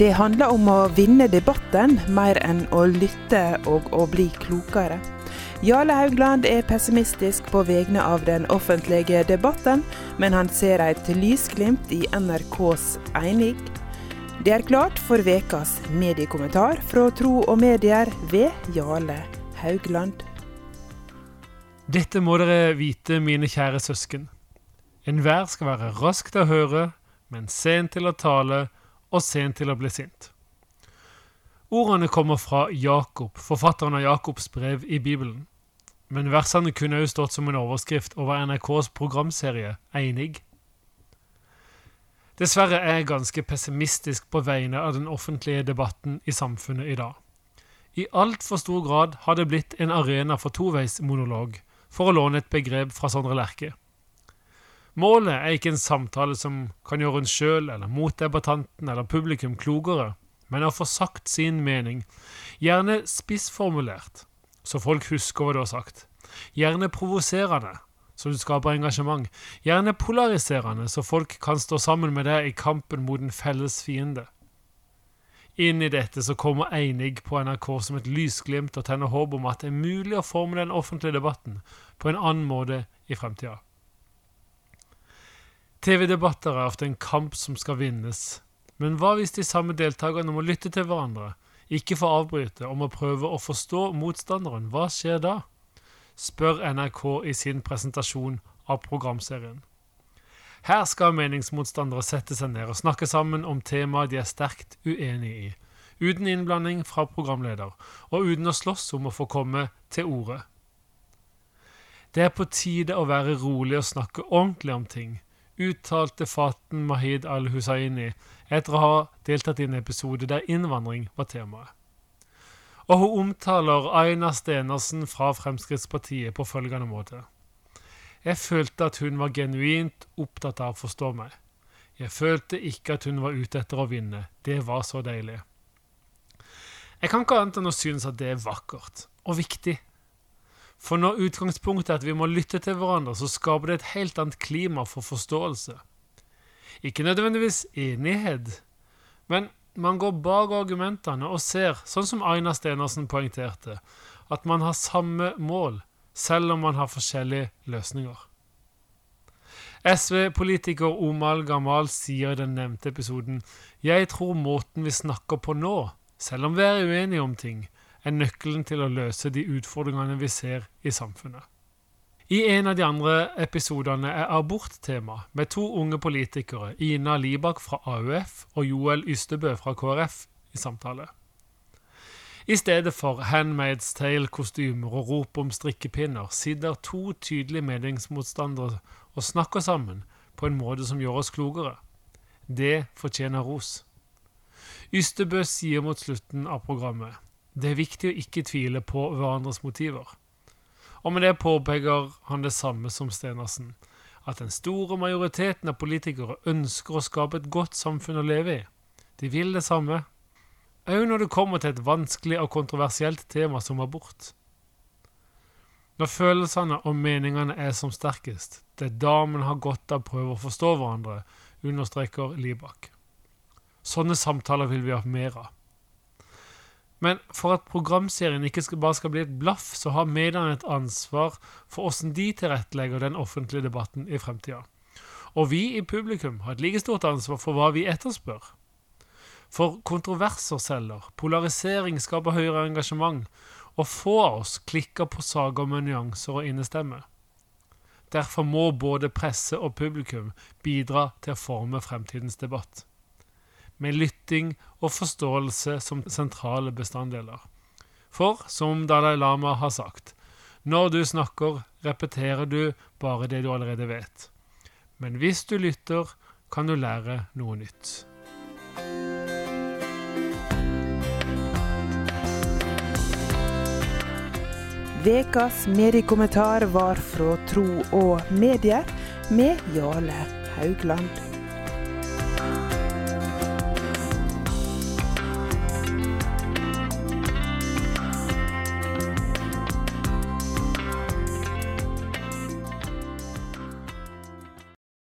Det handler om å vinne debatten, mer enn å lytte og å bli klokere. Jarle Haugland er pessimistisk på vegne av den offentlige debatten, men han ser et lysglimt i NRKs Einig. Det er klart for ukas mediekommentar fra Tro og Medier ved Jarle Haugland. Dette må dere vite, mine kjære søsken. Enhver skal være rask til å høre, men sent til å tale og sent til å bli sint. Ordene kommer fra Jakob, forfatteren av Jakobs brev i Bibelen. Men versene kunne også stått som en overskrift over NRKs programserie Einig. Dessverre er jeg ganske pessimistisk på vegne av den offentlige debatten i samfunnet i dag. I altfor stor grad har det blitt en arena for toveismonolog, for å låne et begrep fra Sondre Lerche. Målet er ikke en samtale som kan gjøre en sjøl eller motdebattanten eller publikum klokere, men å få sagt sin mening, gjerne spissformulert, så folk husker hva du har sagt. Gjerne provoserende, så du skaper engasjement. Gjerne polariserende, så folk kan stå sammen med deg i kampen mot en felles fiende. Inn i dette så kommer Einig på NRK som et lysglimt og tenner håp om at det er mulig å forme den offentlige debatten på en annen måte i fremtida. TV-debatter er ofte en kamp som skal vinnes. Men hva hvis de samme deltakerne må lytte til hverandre, ikke få avbryte, og må prøve å forstå motstanderen? Hva skjer da? spør NRK i sin presentasjon av programserien. Her skal meningsmotstandere sette seg ned og snakke sammen om temaer de er sterkt uenig i, uten innblanding fra programleder, og uten å slåss om å få komme til orde. Det er på tide å være rolig og snakke ordentlig om ting, uttalte Faten Mahid al-Hussaini etter å ha deltatt i en episode der innvandring var temaet. Og hun omtaler Aina Stenersen fra Fremskrittspartiet på følgende måte. Jeg følte at hun var genuint opptatt av å forstå meg. Jeg følte ikke at hun var ute etter å vinne. Det var så deilig. Jeg kan ikke annet enn å synes at det er vakkert og viktig for når utgangspunktet er at vi må lytte til hverandre, så skaper det et helt annet klima for forståelse. Ikke nødvendigvis enighet, men man går bak argumentene og ser, sånn som Aina Stenersen poengterte, at man har samme mål, selv om man har forskjellige løsninger. SV-politiker Omal Gamal sier i den nevnte episoden Jeg tror måten vi snakker på nå, selv om vi er uenige om ting, er nøkkelen til å løse de utfordringene vi ser i samfunnet. I en av de andre episodene er abort tema, med to unge politikere, Ina Libak fra AUF og Joel Ystebø fra KrF, i samtale. I stedet for Handmaid's Tale-kostymer og rop om strikkepinner sitter to tydelige meningsmotstandere og snakker sammen på en måte som gjør oss klokere. Det fortjener ros. Ystebø sier mot slutten av programmet det er viktig å ikke tvile på hverandres motiver. Og med det påpeker han det samme som Stenersen, at den store majoriteten av politikere ønsker å skape et godt samfunn å leve i. De vil det samme, òg når det kommer til et vanskelig og kontroversielt tema som abort. Når følelsene og meningene er som sterkest, det er da man har godt av å prøve å forstå hverandre, understreker Libak. Sånne samtaler vil vi ha mer av. Men for at programserien ikke skal, bare skal bli et blaff, så har mediene et ansvar for hvordan de tilrettelegger den offentlige debatten i fremtida. Og vi i publikum har et like stort ansvar for hva vi etterspør. For kontroverser selger, polarisering skaper høyere engasjement, og få av oss klikker på saker med nyanser og innestemme. Derfor må både presse og publikum bidra til å forme fremtidens debatt med lytting og forståelse som sentrale bestanddeler. For, som Dalai Lama har sagt, når du snakker, repeterer du bare det du allerede vet. Men hvis du lytter, kan du lære noe nytt. Vekas mediekommentar var fra Tro og Medier med Jarle Haugland.